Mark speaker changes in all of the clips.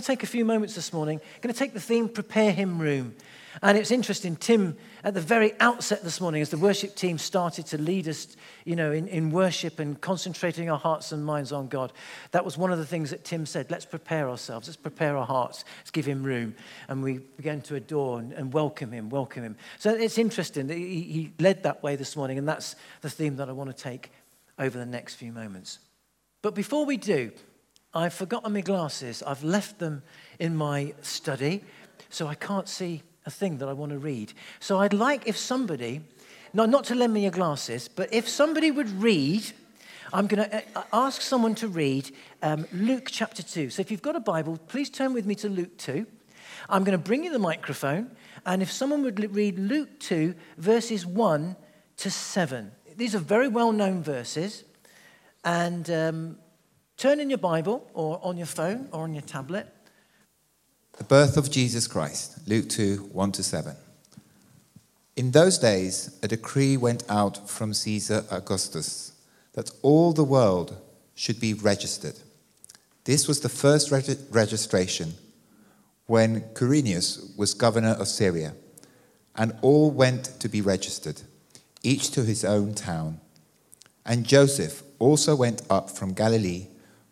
Speaker 1: Going to take a few moments this morning. I'm going to take the theme Prepare Him Room. And it's interesting, Tim, at the very outset this morning, as the worship team started to lead us, you know, in, in worship and concentrating our hearts and minds on God, that was one of the things that Tim said. Let's prepare ourselves. Let's prepare our hearts. Let's give him room. And we began to adore and, and welcome him, welcome him. So it's interesting that he, he led that way this morning, and that's the theme that I want to take over the next few moments. But before we do, I've forgotten my glasses. I've left them in my study, so I can't see a thing that I want to read. So I'd like if somebody, no, not to lend me your glasses, but if somebody would read, I'm going to uh, ask someone to read um, Luke chapter 2. So if you've got a Bible, please turn with me to Luke 2. I'm going to bring you the microphone, and if someone would read Luke 2, verses 1 to 7. These are very well known verses, and um, Turn in your Bible or on your phone or on your tablet.
Speaker 2: The birth of Jesus Christ, Luke 2 1 to 7. In those days, a decree went out from Caesar Augustus that all the world should be registered. This was the first reg- registration when Quirinius was governor of Syria, and all went to be registered, each to his own town. And Joseph also went up from Galilee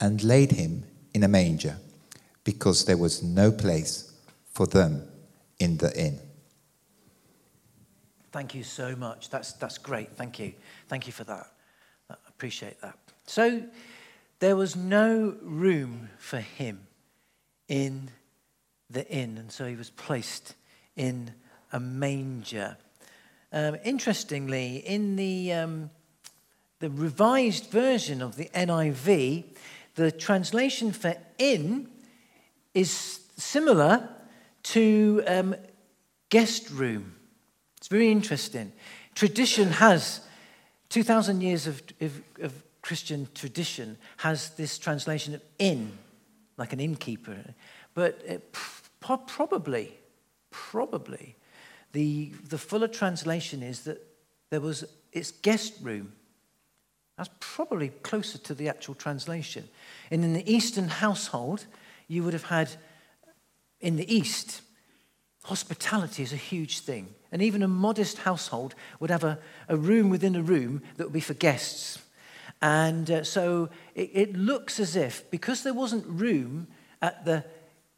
Speaker 2: and laid him in a manger because there was no place for them in the inn.
Speaker 1: Thank you so much. That's, that's great. Thank you. Thank you for that. I appreciate that. So, there was no room for him in the inn, and so he was placed in a manger. Um, interestingly, in the, um, the revised version of the NIV, the translation for in is similar to um, guest room. It's very interesting. Tradition has, 2,000 years of, of, of Christian tradition has this translation of in, like an innkeeper. But it, probably, probably, the, the fuller translation is that there was, it's guest room. That's probably closer to the actual translation. And in the Eastern household, you would have had, in the East, hospitality is a huge thing. And even a modest household would have a, a room within a room that would be for guests. And uh, so it, it looks as if, because there wasn't room at the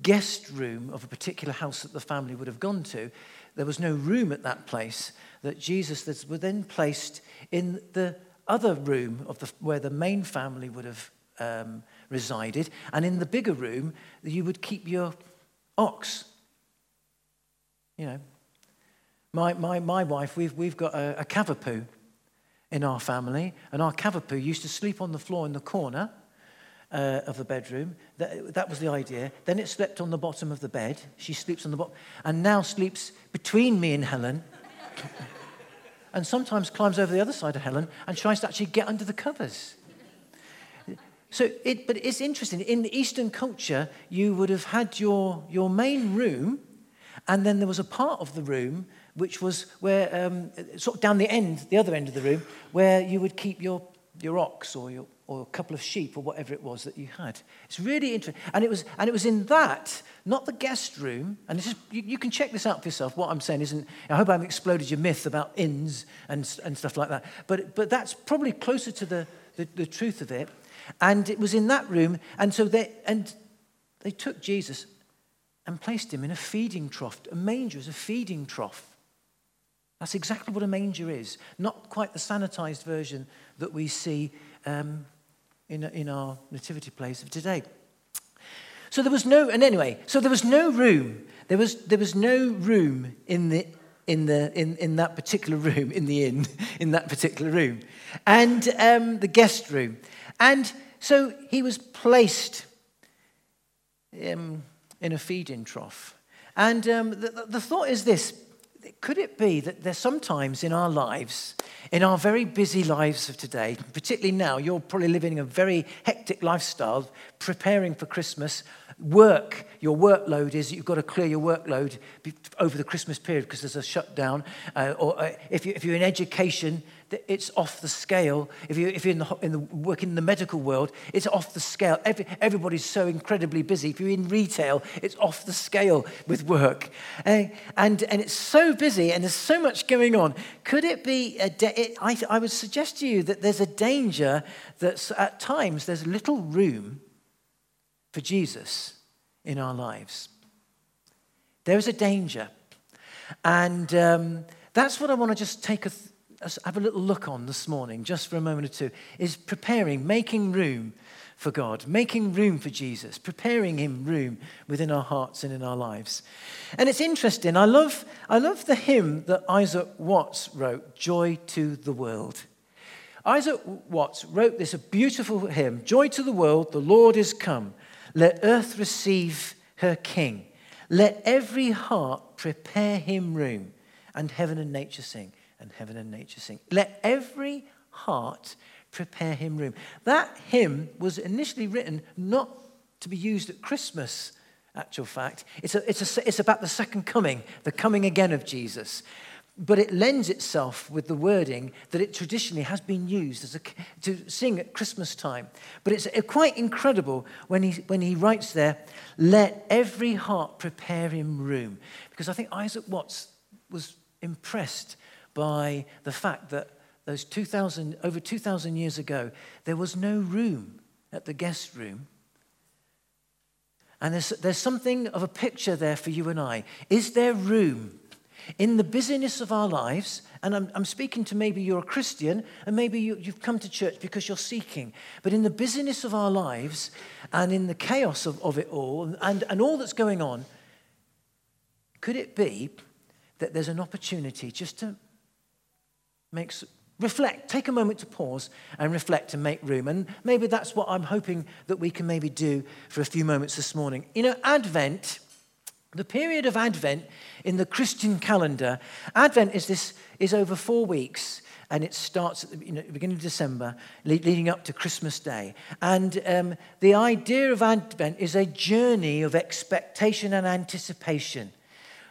Speaker 1: guest room of a particular house that the family would have gone to, there was no room at that place, that Jesus was then placed in the other room of the, where the main family would have um, resided, and in the bigger room, you would keep your ox. You know, my, my, my wife, we've, we've got a, a cavapoo in our family, and our cavapoo used to sleep on the floor in the corner uh, of the bedroom. That, that was the idea. Then it slept on the bottom of the bed. She sleeps on the bottom, and now sleeps between me and Helen and sometimes climbs over the other side of Helen and tries to actually get under the covers. So, it, but it's interesting. In Eastern culture, you would have had your, your main room, and then there was a part of the room which was where, um, sort of down the end, the other end of the room, where you would keep your, your ox or your, or a couple of sheep or whatever it was that you had. It's really interesting. And it was, and it was in that, not the guest room, and this is, you, you, can check this out for yourself. What I'm saying isn't, I hope I haven't exploded your myth about inns and, and stuff like that, but, but that's probably closer to the, the, the truth of it. And it was in that room, and so they, and they took Jesus and placed him in a feeding trough. A manger is a feeding trough. That's exactly what a manger is. Not quite the sanitized version that we see um, in, in our nativity plays of today. So there was no, and anyway, so there was no room. There was, there was no room in, the, in, the, in, in that particular room, in the inn, in that particular room, and um, the guest room. And so he was placed um, in a feeding trough. And um, the, the thought is this could it be that there's sometimes in our lives, in our very busy lives of today, particularly now, you're probably living a very hectic lifestyle, preparing for Christmas, work, your workload is you've got to clear your workload over the Christmas period because there's a shutdown. Uh, or uh, if, you, if you're in education, it's off the scale. If, you, if you're in the, in the, working in the medical world, it's off the scale. Every, everybody's so incredibly busy. If you're in retail, it's off the scale with work. Uh, and, and it's so busy and there's so much going on. Could it be, a it, I, I would suggest to you that there's a danger that at times there's little room for Jesus in our lives. There is a danger. And um, that's what I want to just take a, th- have a little look on this morning, just for a moment or two, is preparing, making room for God, making room for Jesus, preparing Him room within our hearts and in our lives. And it's interesting. I love, I love the hymn that Isaac Watts wrote, Joy to the World. Isaac Watts wrote this a beautiful hymn Joy to the world, the Lord is come. Let earth receive her king. Let every heart prepare him room. And heaven and nature sing. And heaven and nature sing. Let every heart prepare him room. That hymn was initially written not to be used at Christmas, actual fact. It's, a, it's, a, it's about the second coming, the coming again of Jesus but it lends itself with the wording that it traditionally has been used as a, to sing at Christmas time. But it's uh, quite incredible when he, when he writes there, let every heart prepare him room. Because I think Isaac Watts was impressed by the fact that those 2,000, over 2,000 years ago, there was no room at the guest room. And there's, there's something of a picture there for you and I. Is there room in the busyness of our lives, and I'm, I'm speaking to maybe you're a Christian and maybe you, you've come to church because you're seeking, but in the busyness of our lives and in the chaos of, of it all and, and all that's going on, could it be that there's an opportunity just to make reflect take a moment to pause and reflect and make room. And maybe that's what i'm hoping that we can maybe do for a few moments this morning. You know advent the period of Advent in the Christian calendar, Advent is, this, is over four weeks and it starts at the you know, beginning of December, leading up to Christmas Day. And um, the idea of Advent is a journey of expectation and anticipation,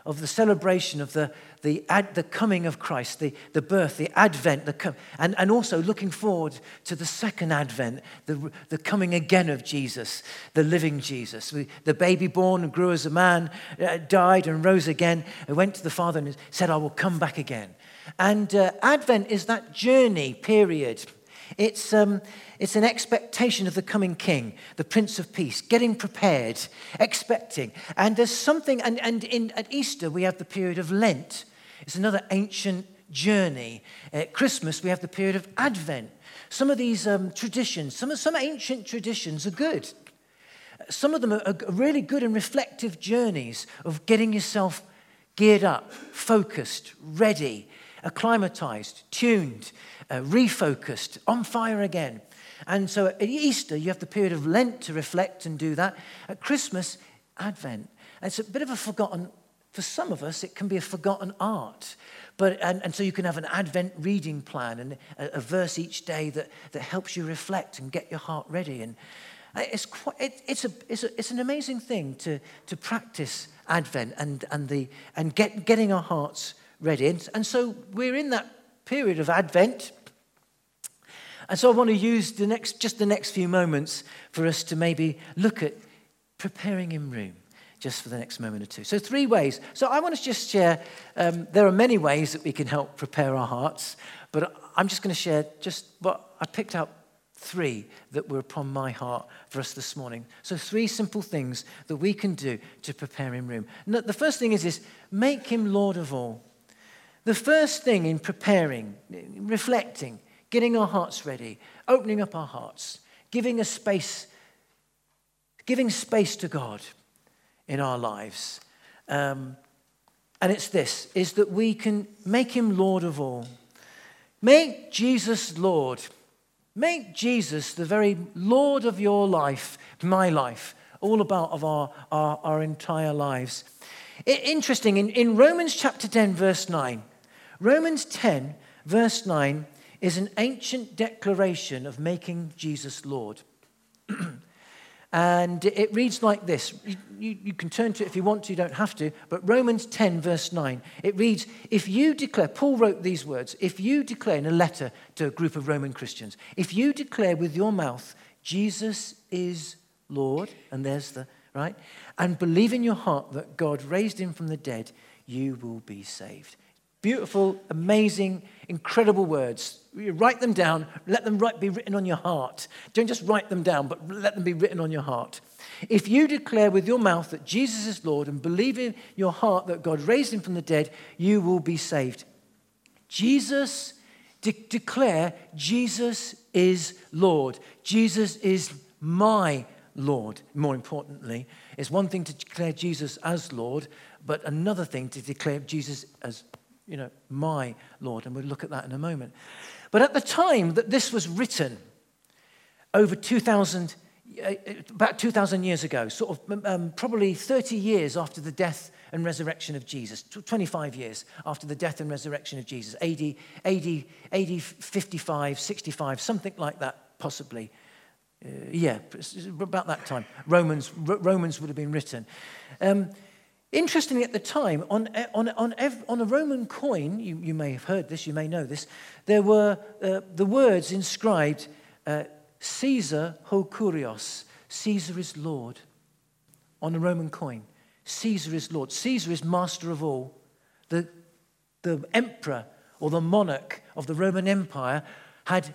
Speaker 1: of the celebration of the, the, ad, the coming of Christ, the, the birth, the advent, the com- and, and also looking forward to the second advent, the, the coming again of Jesus, the living Jesus. We, the baby born and grew as a man, uh, died and rose again, and went to the Father and said, I will come back again. And uh, Advent is that journey period it's, um, it's an expectation of the coming king, the Prince of Peace, getting prepared, expecting. And there's something, and, and in, at Easter, we have the period of Lent. It's another ancient journey. At Christmas, we have the period of Advent. Some of these um, traditions, some, some ancient traditions are good. Some of them are, are really good and reflective journeys of getting yourself geared up, focused, ready, acclimatized, tuned, uh, refocused, on fire again. And so at Easter, you have the period of Lent to reflect and do that. At Christmas, Advent. And it's a bit of a forgotten, for some of us, it can be a forgotten art. But, and, and so you can have an Advent reading plan and a, a verse each day that, that helps you reflect and get your heart ready. And it's, quite, it, it's, a, it's, a, it's an amazing thing to, to practice Advent and, and, the, and get, getting our hearts ready. And, and so we're in that period of Advent. And so I want to use the next, just the next few moments for us to maybe look at preparing in room just for the next moment or two. So, three ways. So, I want to just share, um, there are many ways that we can help prepare our hearts, but I'm just going to share just what I picked out three that were upon my heart for us this morning. So, three simple things that we can do to prepare him room. The first thing is this make him Lord of all. The first thing in preparing, reflecting, getting our hearts ready, opening up our hearts, giving a space, giving space to God in our lives. Um, and it's this is that we can make him Lord of all. Make Jesus Lord. Make Jesus the very Lord of your life, my life, all about of our, our, our entire lives. It, interesting, in, in Romans chapter 10, verse 9, Romans 10, verse 9, is an ancient declaration of making Jesus Lord. and it reads like this. You, you, you, can turn to it if you want to, you don't have to. But Romans 10, verse 9, it reads If you declare, Paul wrote these words, if you declare in a letter to a group of Roman Christians, if you declare with your mouth, Jesus is Lord, and there's the, right, and believe in your heart that God raised him from the dead, you will be saved. Beautiful, amazing, incredible words. You write them down, let them write, be written on your heart. Don't just write them down, but let them be written on your heart. If you declare with your mouth that Jesus is Lord and believe in your heart that God raised him from the dead, you will be saved. Jesus, de- declare Jesus is Lord. Jesus is my Lord. More importantly, it's one thing to declare Jesus as Lord, but another thing to declare Jesus as you know, my Lord. And we'll look at that in a moment. But at the time that this was written, over 2,000, uh, about 2,000 years ago, sort of um, probably 30 years after the death and resurrection of Jesus, 25 years after the death and resurrection of Jesus, AD, AD, AD 55, 65, something like that, possibly. Uh, yeah, about that time, Romans, Romans would have been written. Um, Interestingly, at the time, on, on, on, on a Roman coin, you, you may have heard this, you may know this, there were uh, the words inscribed uh, Caesar ho kurios, Caesar is Lord, on a Roman coin. Caesar is Lord. Caesar is master of all. The, the emperor or the monarch of the Roman Empire had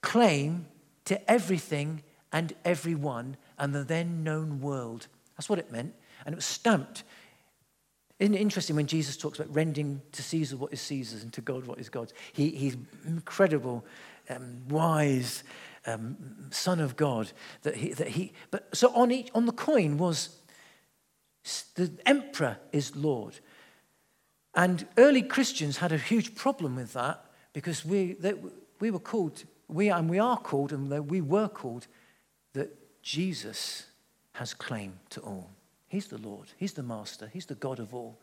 Speaker 1: claim to everything and everyone and the then known world. That's what it meant and it was stamped. Isn't it interesting when Jesus talks about rending to Caesar what is Caesar's and to God what is God's? He, he's incredible, um, wise um, Son of God. That he, that he, but so on each on the coin was the emperor is Lord, and early Christians had a huge problem with that because we they, we were called we and we are called and we were called that Jesus has claim to all. He's the Lord, He's the Master, He's the God of all.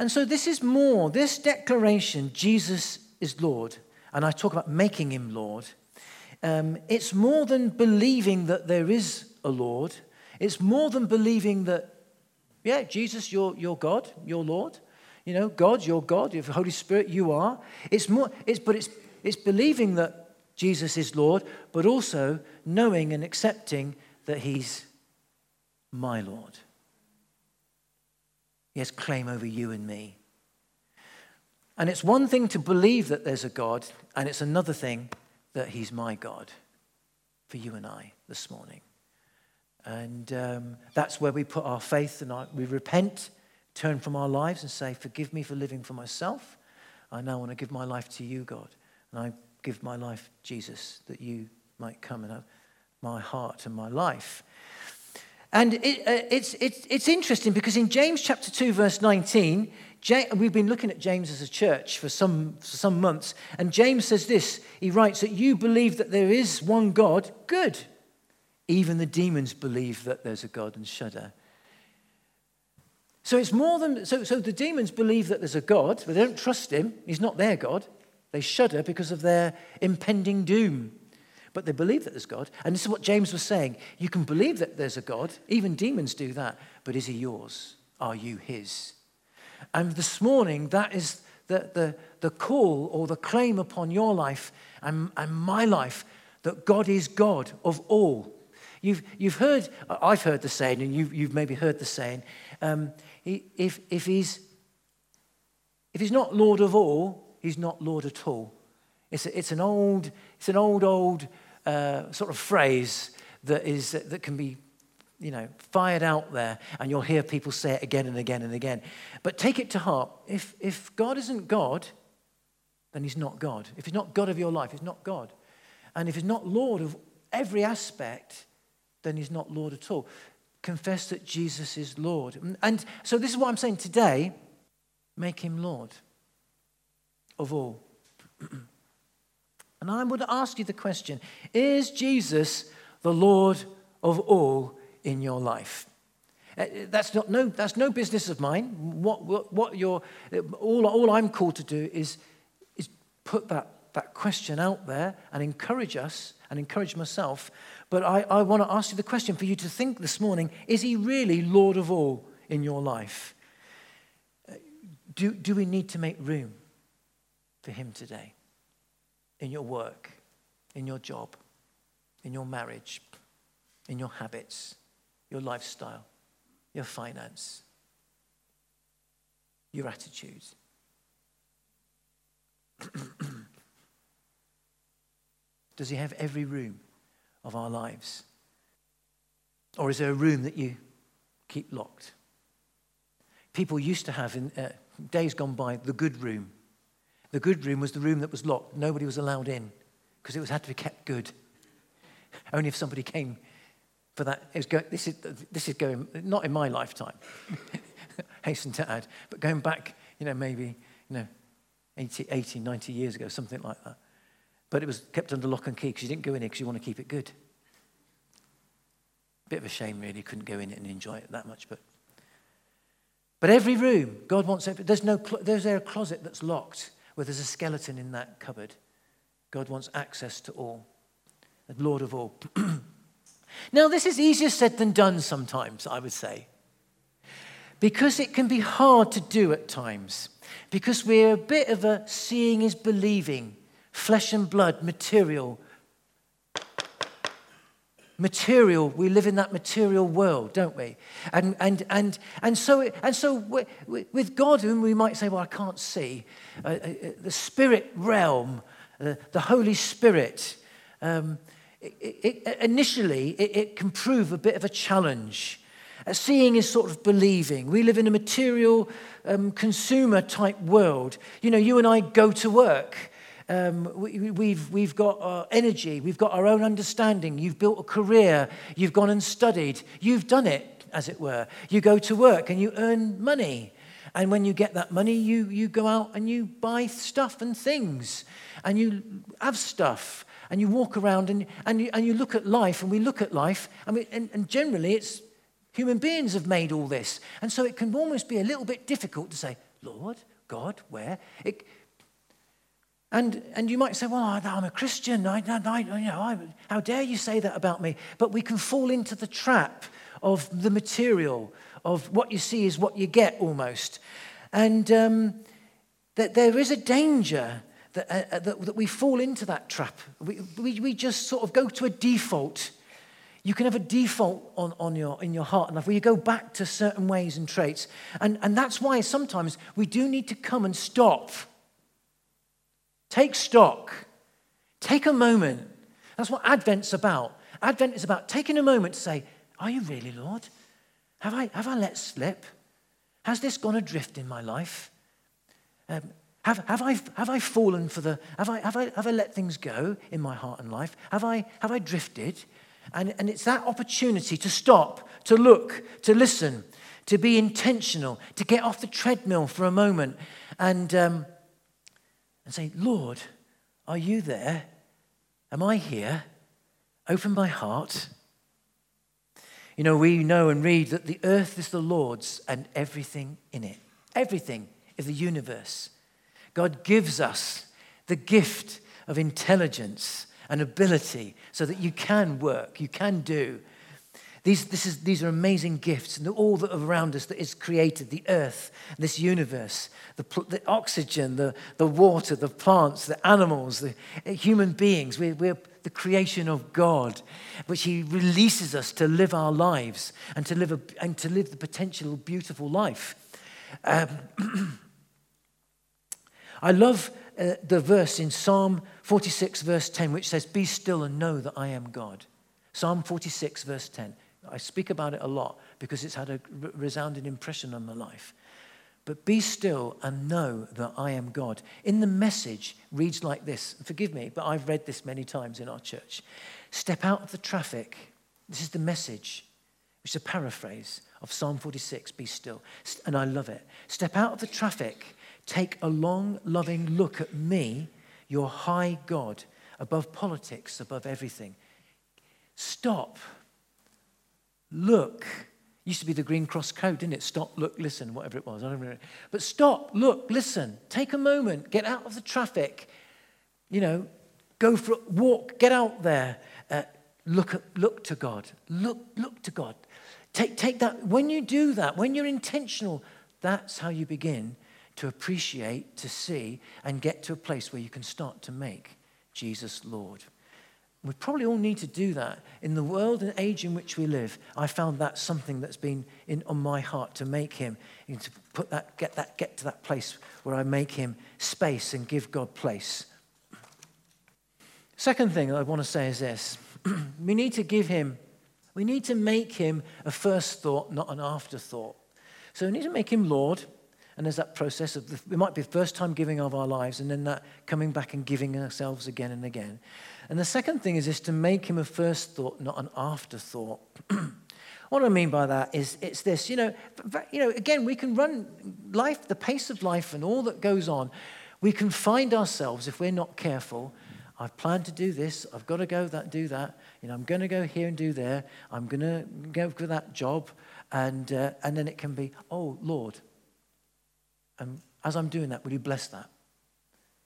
Speaker 1: And so, this is more, this declaration, Jesus is Lord, and I talk about making Him Lord, um, it's more than believing that there is a Lord. It's more than believing that, yeah, Jesus, you're, you're God, you're Lord. You know, God, you're God. The Holy Spirit, you are. It's more, it's, but it's, it's believing that Jesus is Lord, but also knowing and accepting that He's my Lord. He has claim over you and me. And it's one thing to believe that there's a God, and it's another thing that He's my God for you and I this morning. And um, that's where we put our faith and our, we repent, turn from our lives and say, Forgive me for living for myself. I now want to give my life to you, God. And I give my life, Jesus, that you might come and have my heart and my life. And it, uh, it's, it's, it's interesting because in James chapter 2, verse 19, James, we've been looking at James as a church for some, for some months, and James says this He writes that you believe that there is one God, good. Even the demons believe that there's a God and shudder. So it's more than, so, so the demons believe that there's a God, but they don't trust him. He's not their God. They shudder because of their impending doom. But they believe that there's God. And this is what James was saying. You can believe that there's a God. Even demons do that. But is he yours? Are you his? And this morning, that is the, the, the call or the claim upon your life and, and my life that God is God of all. You've, you've heard, I've heard the saying, and you've, you've maybe heard the saying, um, if, if, he's, if he's not Lord of all, he's not Lord at all. It's, a, it's an old, it's an old, old uh, sort of phrase that, is, that can be you know, fired out there, and you'll hear people say it again and again and again. But take it to heart. If, if God isn't God, then he's not God. If he's not God of your life, he's not God. And if he's not Lord of every aspect, then he's not Lord at all. Confess that Jesus is Lord. And so this is what I'm saying today make him Lord of all. and I would ask you the question Is Jesus the Lord of all in your life? Uh, that's, not, no, that's no business of mine. What, what, what you're, all, all I'm called to do is, is put that, that question out there and encourage us and encourage myself. But I, I want to ask you the question for you to think this morning is he really Lord of all in your life? Uh, do, do we need to make room for him today? In your work, in your job, in your marriage, in your habits, your lifestyle, your finance, your attitude. Does he have every room of our lives? Or is there a room that you keep locked? People used to have, in uh, days gone by, the good room. The good room was the room that was locked. Nobody was allowed in because it was, had to be kept good. Only if somebody came for that. It was go, this, is, this is going, not in my lifetime, hasten to add, but going back, you know, maybe, you know, 80, 80, 90 years ago, something like that. But it was kept under lock and key because you didn't go in it because you want to keep it good. Bit of a shame, really, couldn't go in it and enjoy it that much. But, but every room, God wants every, there's no, there's there a closet that's locked where there's a skeleton in that cupboard. God wants access to all, the Lord of all. now, this is easier said than done sometimes, I would say, because it can be hard to do at times, because we're a bit of a seeing is believing flesh and blood, material. Material, we live in that material world, don't we? And, and, and, and so, and so with God, whom we might say, well, I can't see, uh, uh, the spirit realm, uh, the Holy Spirit, um, it, it, initially it, it, can prove a bit of a challenge. Uh, seeing is sort of believing. We live in a material um, consumer type world. You know, you and I go to work. Um, we, we've, we've got energy, we've got our own understanding. You've built a career, you've gone and studied, you've done it, as it were. You go to work and you earn money. And when you get that money, you, you go out and you buy stuff and things, and you have stuff, and you walk around and, and, you, and you look at life, and we look at life, and, we, and, and generally it's human beings have made all this. And so it can almost be a little bit difficult to say, Lord, God, where? It, and, and you might say, well, I'm a Christian. I, I, you know, I, how dare you say that about me? But we can fall into the trap of the material, of what you see is what you get almost. And um, that there is a danger that, uh, uh, that, that, we fall into that trap. We, we, we just sort of go to a default. You can have a default on, on your, in your heart and life where you go back to certain ways and traits. And, and that's why sometimes we do need to come and stop Take stock. Take a moment. That's what Advent's about. Advent is about taking a moment to say, Are you really, Lord? Have I, have I let slip? Has this gone adrift in my life? Um, have, have, I, have I fallen for the, have I, have, I, have I let things go in my heart and life? Have I, have I drifted? And, and it's that opportunity to stop, to look, to listen, to be intentional, to get off the treadmill for a moment and, um, and say, Lord, are you there? Am I here? Open my heart. You know, we know and read that the earth is the Lord's and everything in it. Everything is the universe. God gives us the gift of intelligence and ability so that you can work, you can do, these, is, these are amazing gifts, and all that around us that is created the earth, this universe, the, the oxygen, the, the water, the plants, the animals, the uh, human beings. We're, we're the creation of God, which He releases us to live our lives and to live, a, and to live the potential beautiful life. Um, I love uh, the verse in Psalm 46, verse 10, which says, Be still and know that I am God. Psalm 46, verse 10. I speak about it a lot because it's had a resounding impression on my life. But be still and know that I am God. In the message, reads like this. Forgive me, but I've read this many times in our church. Step out of the traffic. This is the message, which is a paraphrase of Psalm 46 Be still. And I love it. Step out of the traffic. Take a long, loving look at me, your high God, above politics, above everything. Stop. Look Used to be the Green Cross Code, didn't it? Stop, look, listen, whatever it was. I don't remember. But stop, look, listen. Take a moment. Get out of the traffic. You know, go for a walk. Get out there. Uh, look, look to God. Look, look to God. Take, take that. When you do that, when you're intentional, that's how you begin to appreciate, to see, and get to a place where you can start to make Jesus Lord. We probably all need to do that. In the world and age in which we live, I found that something that's been in, on my heart to make him, to put that, get, that, get to that place where I make him space and give God place. Second thing I want to say is this we need to give him, we need to make him a first thought, not an afterthought. So we need to make him Lord. And there's that process of, the, it might be the first time giving of our lives, and then that coming back and giving ourselves again and again. And the second thing is, is to make him a first thought, not an afterthought. what I mean by that is it's this, you know, you know, again, we can run life, the pace of life and all that goes on. We can find ourselves, if we're not careful, I've planned to do this, I've got to go that, do that, you know, I'm going to go here and do there, I'm going to go for that job, and, uh, and then it can be, oh, Lord, and as I'm doing that, will you bless that?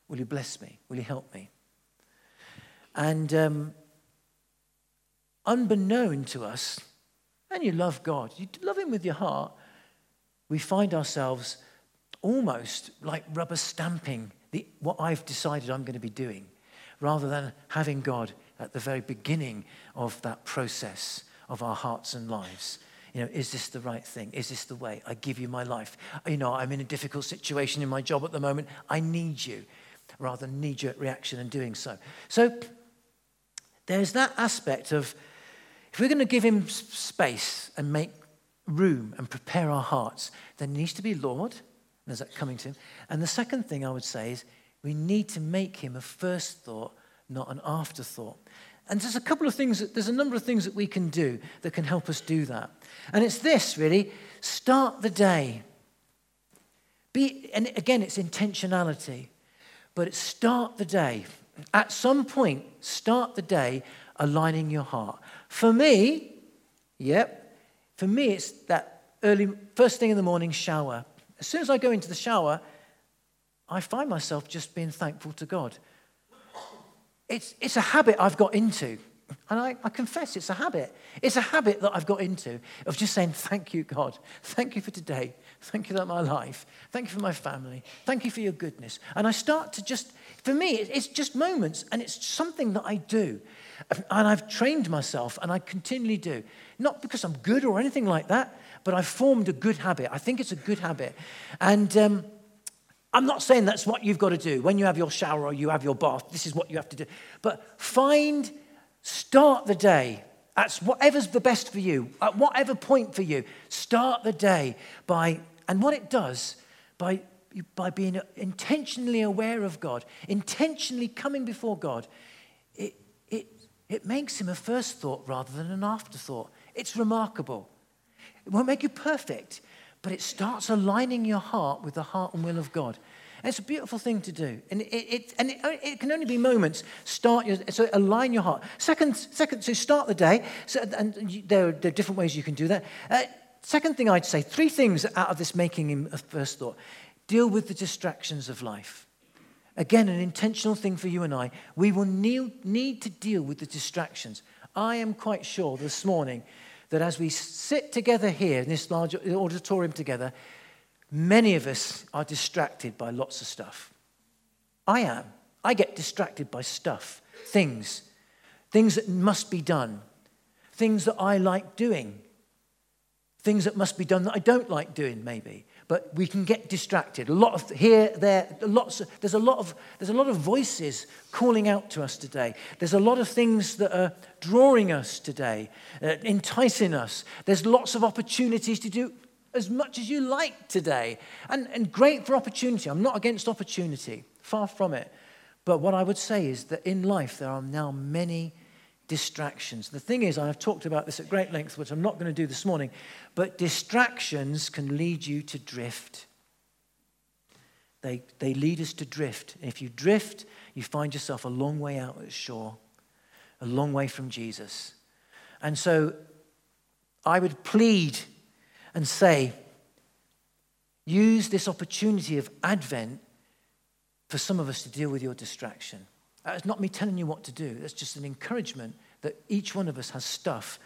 Speaker 1: Will you bless me? Will you help me? And um, unbeknown to us, and you love God, you love Him with your heart, we find ourselves almost like rubber stamping the, what I've decided I'm going to be doing, rather than having God at the very beginning of that process of our hearts and lives. You know, is this the right thing? Is this the way? I give you my life. You know, I'm in a difficult situation in my job at the moment. I need you, rather than knee jerk reaction and doing so. So there's that aspect of if we're going to give him space and make room and prepare our hearts, there needs to be Lord. There's that coming to him. And the second thing I would say is we need to make him a first thought, not an afterthought. And there's a couple of things, that, there's a number of things that we can do that can help us do that. And it's this really start the day. Be, and again, it's intentionality, but start the day. At some point, start the day aligning your heart. For me, yep, for me, it's that early, first thing in the morning shower. As soon as I go into the shower, I find myself just being thankful to God. It's, it's a habit I've got into. And I, I, confess it's a habit. It's a habit that I've got into of just saying, Thank you, God. Thank you for today. Thank you for my life. Thank you for my family. Thank you for your goodness. And I start to just, for me, it's just moments and it's something that I do. And I've trained myself and I continually do. Not because I'm good or anything like that, but I've formed a good habit. I think it's a good habit. And um, I'm not saying that's what you've got to do. When you have your shower or you have your bath, this is what you have to do. But find, start the day. At whatever's the best for you, at whatever point for you, start the day by, and what it does, by by being intentionally aware of God, intentionally coming before God, it, it, it makes him a first thought rather than an afterthought. It's remarkable. It won't make you perfect, but it starts aligning your heart with the heart and will of God. And it's a beautiful thing to do. And it, it and it, it, can only be moments. Start your, so align your heart. Second, second so start the day. So, and there are, there are different ways you can do that. Uh, second thing I'd say, three things out of this making a first thought. Deal with the distractions of life. Again, an intentional thing for you and I. We will need to deal with the distractions. I am quite sure this morning that as we sit together here in this large auditorium together, many of us are distracted by lots of stuff. I am. I get distracted by stuff, things, things that must be done, things that I like doing, things that must be done that I don't like doing, maybe. But we can get distracted. A lot of here, there, lots. Of, there's a lot of there's a lot of voices calling out to us today. There's a lot of things that are drawing us today, uh, enticing us. There's lots of opportunities to do as much as you like today, and and great for opportunity. I'm not against opportunity, far from it. But what I would say is that in life there are now many distractions. The thing is, I've talked about this at great length, which I'm not going to do this morning, but distractions can lead you to drift. They, they lead us to drift. if you drift, you find yourself a long way out at shore, a long way from Jesus. And so I would plead and say, use this opportunity of Advent for some of us to deal with your distraction. That's not me telling you what to do. That's just an encouragement that each one of us has stuff.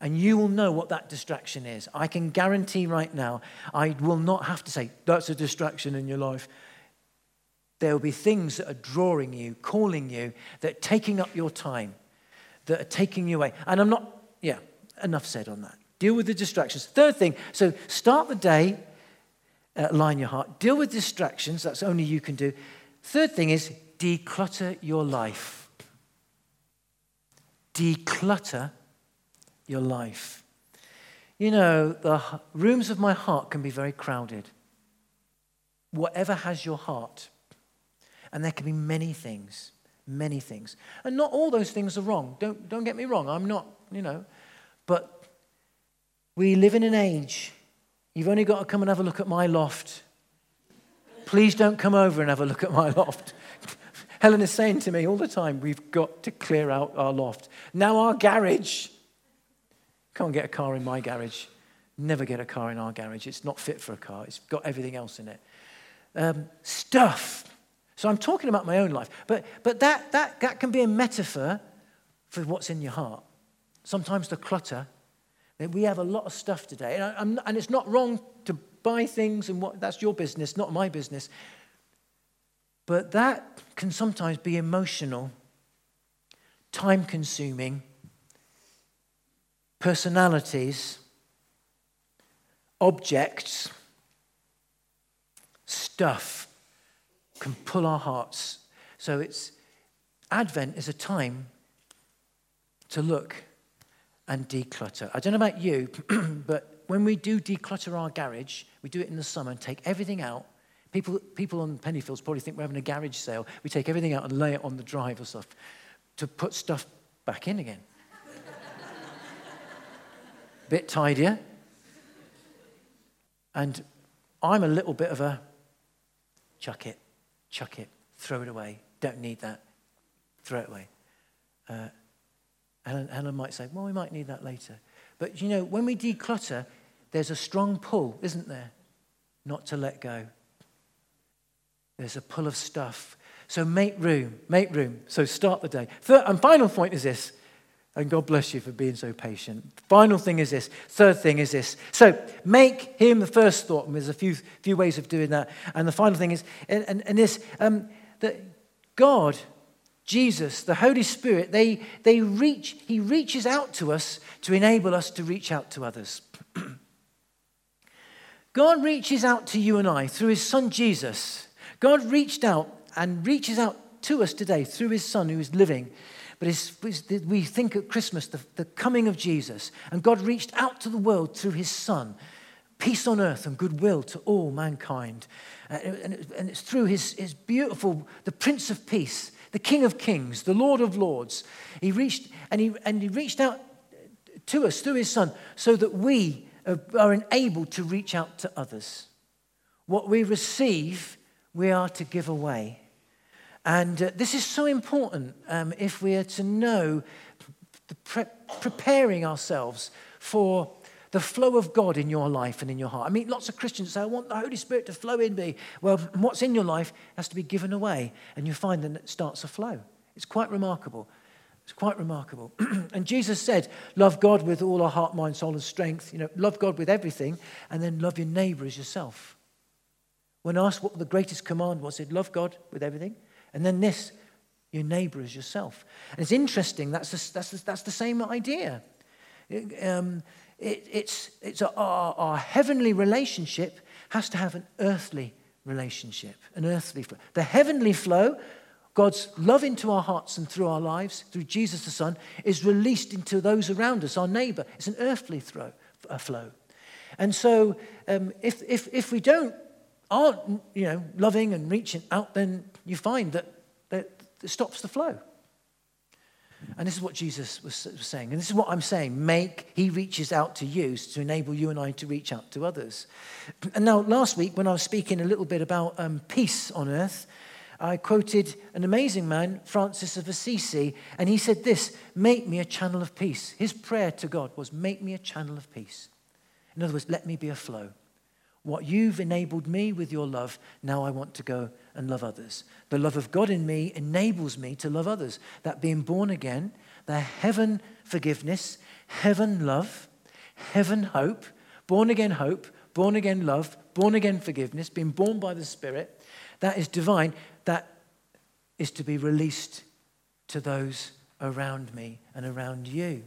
Speaker 1: And you will know what that distraction is. I can guarantee right now, I will not have to say, that's a distraction in your life. There will be things that are drawing you, calling you, that are taking up your time, that are taking you away. And I'm not, yeah, enough said on that. Deal with the distractions. Third thing, so start the day, uh, your heart. Deal with distractions, that's only you can do. Third thing is declutter your life. Declutter your life. You know, the rooms of my heart can be very crowded. Whatever has your heart. And there can be many things, many things. And not all those things are wrong. Don't, don't get me wrong. I'm not, you know. But we live in an age, you've only got to come and have a look at my loft. Please don't come over and have a look at my loft. Helen is saying to me all the time, we've got to clear out our loft. Now, our garage. Can't get a car in my garage. Never get a car in our garage. It's not fit for a car, it's got everything else in it. Um, stuff. So I'm talking about my own life. But, but that, that, that can be a metaphor for what's in your heart. Sometimes the clutter. We have a lot of stuff today. And, and it's not wrong to buy things, and what, that's your business, not my business. But that can sometimes be emotional, time consuming, personalities, objects, stuff can pull our hearts. So it's Advent is a time to look and declutter. I don't know about you, but when we do declutter our garage, we do it in the summer and take everything out People, people on Pennyfields probably think we're having a garage sale. We take everything out and lay it on the drive or stuff to put stuff back in again. bit tidier. And I'm a little bit of a chuck it, chuck it, throw it away, don't need that, throw it away. Uh, Helen, Helen might say, well, we might need that later. But you know, when we declutter, there's a strong pull, isn't there? Not to let go. There's a pull of stuff. So make room, make room. So start the day. Third and final point is this, and God bless you for being so patient. Final thing is this. Third thing is this. So make him the first thought. And there's a few, few ways of doing that. And the final thing is, and, and, and this, um, that God, Jesus, the Holy Spirit, they, they reach, he reaches out to us to enable us to reach out to others. God reaches out to you and I through his son Jesus God reached out and reaches out to us today through his son who is living. But it's, it's, we think at Christmas, the, the coming of Jesus, and God reached out to the world through his son. Peace on earth and goodwill to all mankind. Uh, and, and it's through his, his beautiful, the Prince of Peace, the King of Kings, the Lord of Lords. He reached, and he, and he reached out to us through his son so that we are enabled to reach out to others. What we receive we are to give away. And uh, this is so important um, if we are to know pre- preparing ourselves for the flow of God in your life and in your heart. I mean, lots of Christians say, I want the Holy Spirit to flow in me. Well, what's in your life has to be given away, and you find that it starts a flow. It's quite remarkable. It's quite remarkable. and Jesus said, Love God with all our heart, mind, soul, and strength. You know, love God with everything, and then love your neighbor as yourself. When asked what the greatest command was, said, Love God with everything. And then this, your neighbor as yourself. And it's interesting, that's the, that's the, that's the same idea. Um, it, it's it's a, our, our heavenly relationship has to have an earthly relationship, an earthly flow. The heavenly flow, God's love into our hearts and through our lives, through Jesus the Son, is released into those around us, our neighbor. It's an earthly throw, flow. And so um, if, if, if we don't, aren't you know, loving and reaching out, then you find that, that it stops the flow. And this is what Jesus was saying. And this is what I'm saying. Make, he reaches out to you to enable you and I to reach out to others. And now, last week, when I was speaking a little bit about um, peace on earth, I quoted an amazing man, Francis of Assisi, and he said this Make me a channel of peace. His prayer to God was, Make me a channel of peace. In other words, let me be a flow. What you've enabled me with your love, now I want to go and love others. The love of God in me enables me to love others. That being born again, the heaven forgiveness, heaven love, heaven hope, born again hope, born again love, born again forgiveness, being born by the Spirit, that is divine. That is to be released to those around me and around you.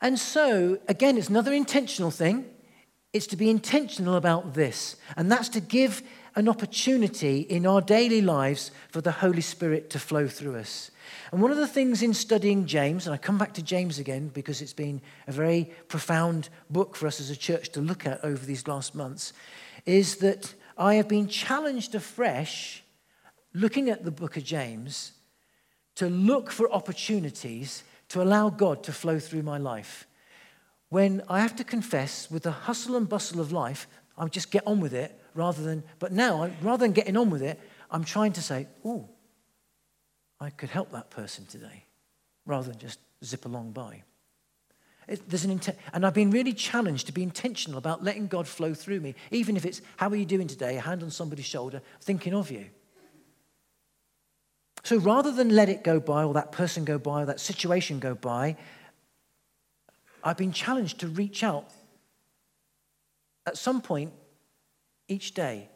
Speaker 1: And so, again, it's another intentional thing. It's to be intentional about this, and that's to give an opportunity in our daily lives for the Holy Spirit to flow through us. And one of the things in studying James, and I come back to James again because it's been a very profound book for us as a church to look at over these last months, is that I have been challenged afresh, looking at the book of James, to look for opportunities to allow God to flow through my life. When I have to confess, with the hustle and bustle of life, I just get on with it rather than, but now, rather than getting on with it, I'm trying to say, oh, I could help that person today, rather than just zip along by. It, there's an intent, and I've been really challenged to be intentional about letting God flow through me, even if it's, how are you doing today? A hand on somebody's shoulder, thinking of you. So rather than let it go by, or that person go by, or that situation go by, I've been challenged to reach out at some point each day,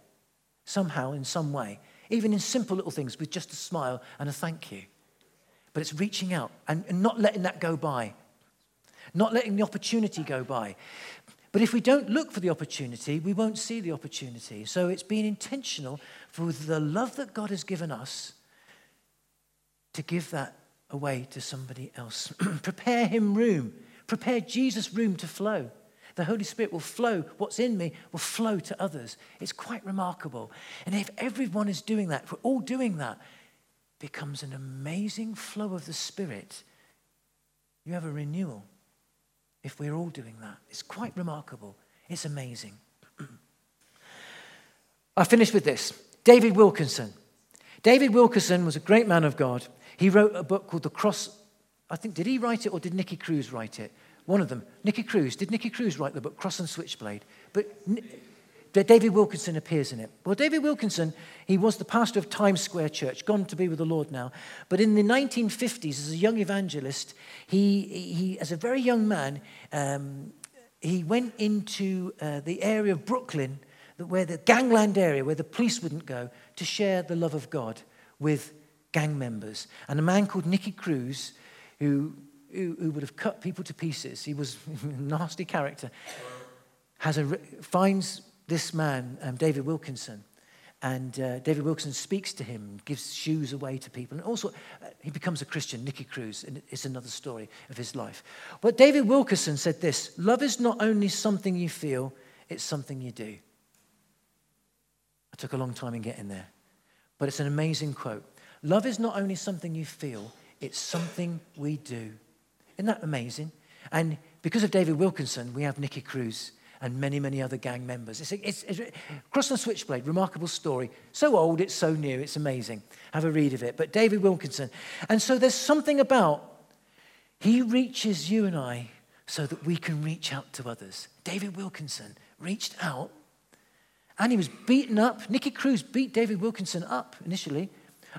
Speaker 1: somehow, in some way, even in simple little things with just a smile and a thank you. But it's reaching out and, and not letting that go by, not letting the opportunity go by. But if we don't look for the opportunity, we won't see the opportunity. So it's being intentional for the love that God has given us to give that away to somebody else. Prepare Him room. Prepare Jesus room to flow. The Holy Spirit will flow. What's in me will flow to others. It's quite remarkable. And if everyone is doing that, if we're all doing that, becomes an amazing flow of the Spirit. You have a renewal if we're all doing that. It's quite remarkable. It's amazing. I finish with this David Wilkinson. David Wilkinson was a great man of God. He wrote a book called The Cross. I think, did he write it or did Nicky Cruz write it? One of them. Nicky Cruz. Did Nicky Cruz write the book Cross and Switchblade? But David Wilkinson appears in it. Well, David Wilkinson, he was the pastor of Times Square Church, gone to be with the Lord now. But in the 1950s, as a young evangelist, he, he as a very young man, um, he went into uh, the area of Brooklyn, where the gangland area, where the police wouldn't go, to share the love of God with gang members. And a man called Nicky Cruz, who who, who would have cut people to pieces, he was a nasty character, has a, finds this man, um, David Wilkinson, and uh, David Wilkinson speaks to him, gives shoes away to people, and also uh, he becomes a Christian, Nicky Cruz, and it's another story of his life. But David Wilkinson said this Love is not only something you feel, it's something you do. I took a long time in getting there, but it's an amazing quote. Love is not only something you feel, it's something we do. Isn't that amazing? And because of David Wilkinson, we have Nicky Cruz and many, many other gang members. It's, it's, it's, Cross and Switchblade, remarkable story. So old, it's so new, it's amazing. Have a read of it. But David Wilkinson. And so there's something about, he reaches you and I so that we can reach out to others. David Wilkinson reached out and he was beaten up. Nicky Cruz beat David Wilkinson up initially.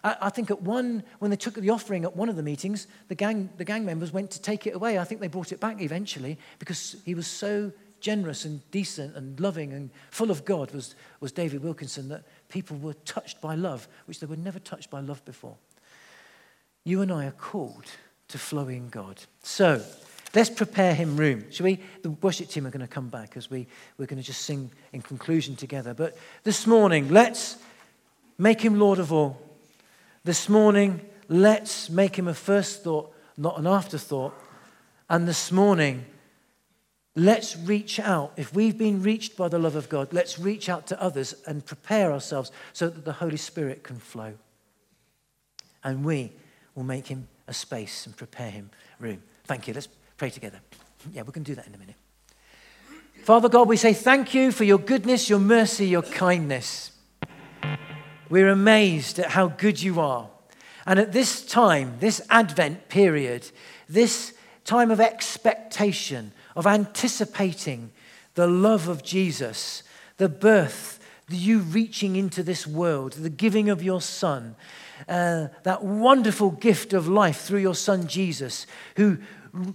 Speaker 1: I, I, think at one, when they took the offering at one of the meetings, the gang, the gang members went to take it away. I think they brought it back eventually because he was so generous and decent and loving and full of God was, was David Wilkinson that people were touched by love, which they were never touched by love before. You and I are called to flow in God. So, Let's prepare him room. Shall we? The worship team are going to come back as we, we're going to just sing in conclusion together. But this morning, let's make him Lord of all. This morning, let's make him a first thought, not an afterthought. And this morning, let's reach out. If we've been reached by the love of God, let's reach out to others and prepare ourselves so that the Holy Spirit can flow. And we will make him a space and prepare him room. Thank you. Let's pray together. Yeah, we can do that in a minute. Father God, we say thank you for your goodness, your mercy, your kindness. We're amazed at how good you are. And at this time, this Advent period, this time of expectation, of anticipating the love of Jesus, the birth, the you reaching into this world, the giving of your Son, uh, that wonderful gift of life through your Son Jesus, who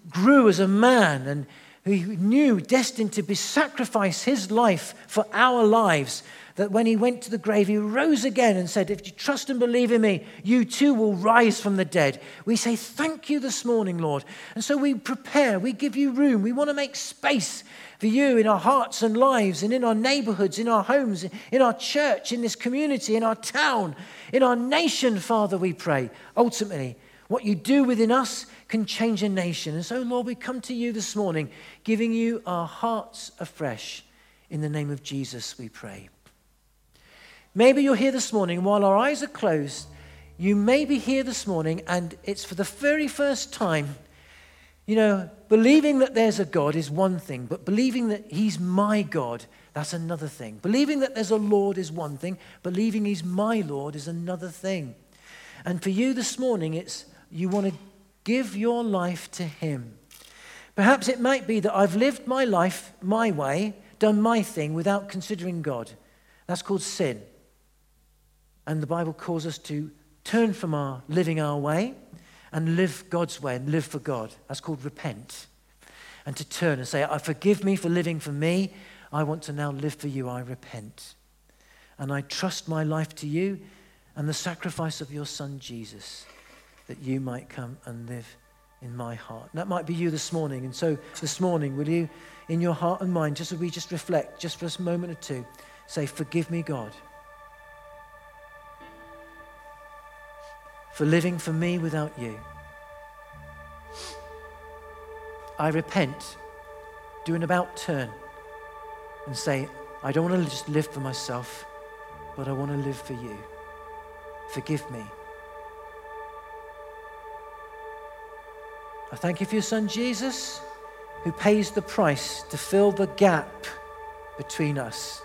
Speaker 1: grew as a man and who knew destined to be sacrifice his life for our lives that when he went to the grave he rose again and said if you trust and believe in me you too will rise from the dead we say thank you this morning lord and so we prepare we give you room we want to make space for you in our hearts and lives and in our neighborhoods in our homes in our church in this community in our town in our nation father we pray ultimately what you do within us can change a nation. And so, Lord, we come to you this morning, giving you our hearts afresh. In the name of Jesus, we pray. Maybe you're here this morning, while our eyes are closed, you may be here this morning, and it's for the very first time. You know, believing that there's a God is one thing, but believing that He's my God, that's another thing. Believing that there's a Lord is one thing, believing He's my Lord is another thing. And for you this morning, it's you want to give your life to Him. Perhaps it might be that I've lived my life my way, done my thing without considering God. That's called sin. And the Bible calls us to turn from our living our way and live God's way and live for God. That's called repent. And to turn and say, I forgive me for living for me. I want to now live for you. I repent. And I trust my life to you and the sacrifice of your son Jesus that you might come and live in my heart. And that might be you this morning. And so this morning, will you, in your heart and mind, just as we just reflect, just for a moment or two, say, Forgive me, God, for living for me without you. I repent, do an about turn, and say, I don't want to just live for myself, but I want to live for you. Forgive me. I thank you for your son Jesus, who pays the price to fill the gap between us,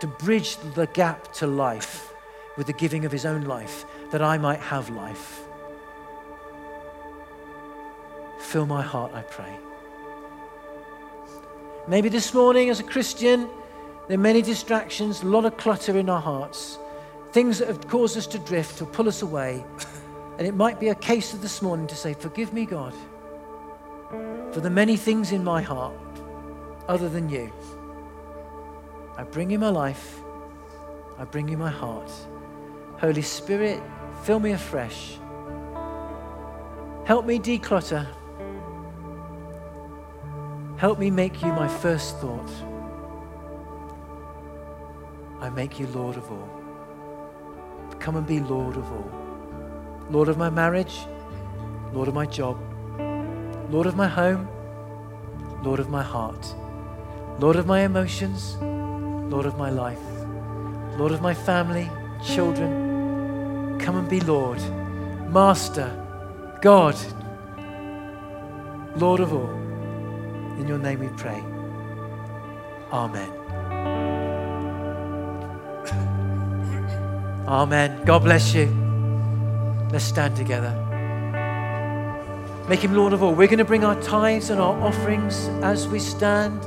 Speaker 1: to bridge the gap to life with the giving of his own life, that I might have life. Fill my heart, I pray. Maybe this morning, as a Christian, there are many distractions, a lot of clutter in our hearts, things that have caused us to drift or pull us away. And it might be a case of this morning to say, Forgive me, God, for the many things in my heart other than you. I bring you my life, I bring you my heart. Holy Spirit, fill me afresh. Help me declutter. Help me make you my first thought. I make you Lord of all. Come and be Lord of all. Lord of my marriage, Lord of my job, Lord of my home, Lord of my heart, Lord of my emotions, Lord of my life, Lord of my family, children. Come and be Lord, Master, God, Lord of all. In your name we pray. Amen. Amen. God bless you. Let's stand together. Make him Lord of all. We're going to bring our tithes and our offerings as we stand.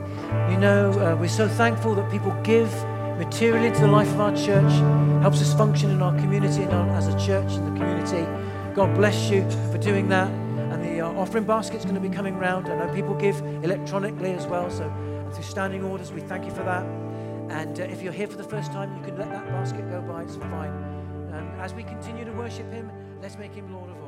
Speaker 1: You know, uh, we're so thankful that people give materially to the life of our church, helps us function in our community and as a church in the community. God bless you for doing that. And the uh, offering basket's going to be coming round. I know people give electronically as well, so through standing orders, we thank you for that. And uh, if you're here for the first time, you can let that basket go by. It's fine. Um, as we continue to worship Him, Let's make him Lord of all.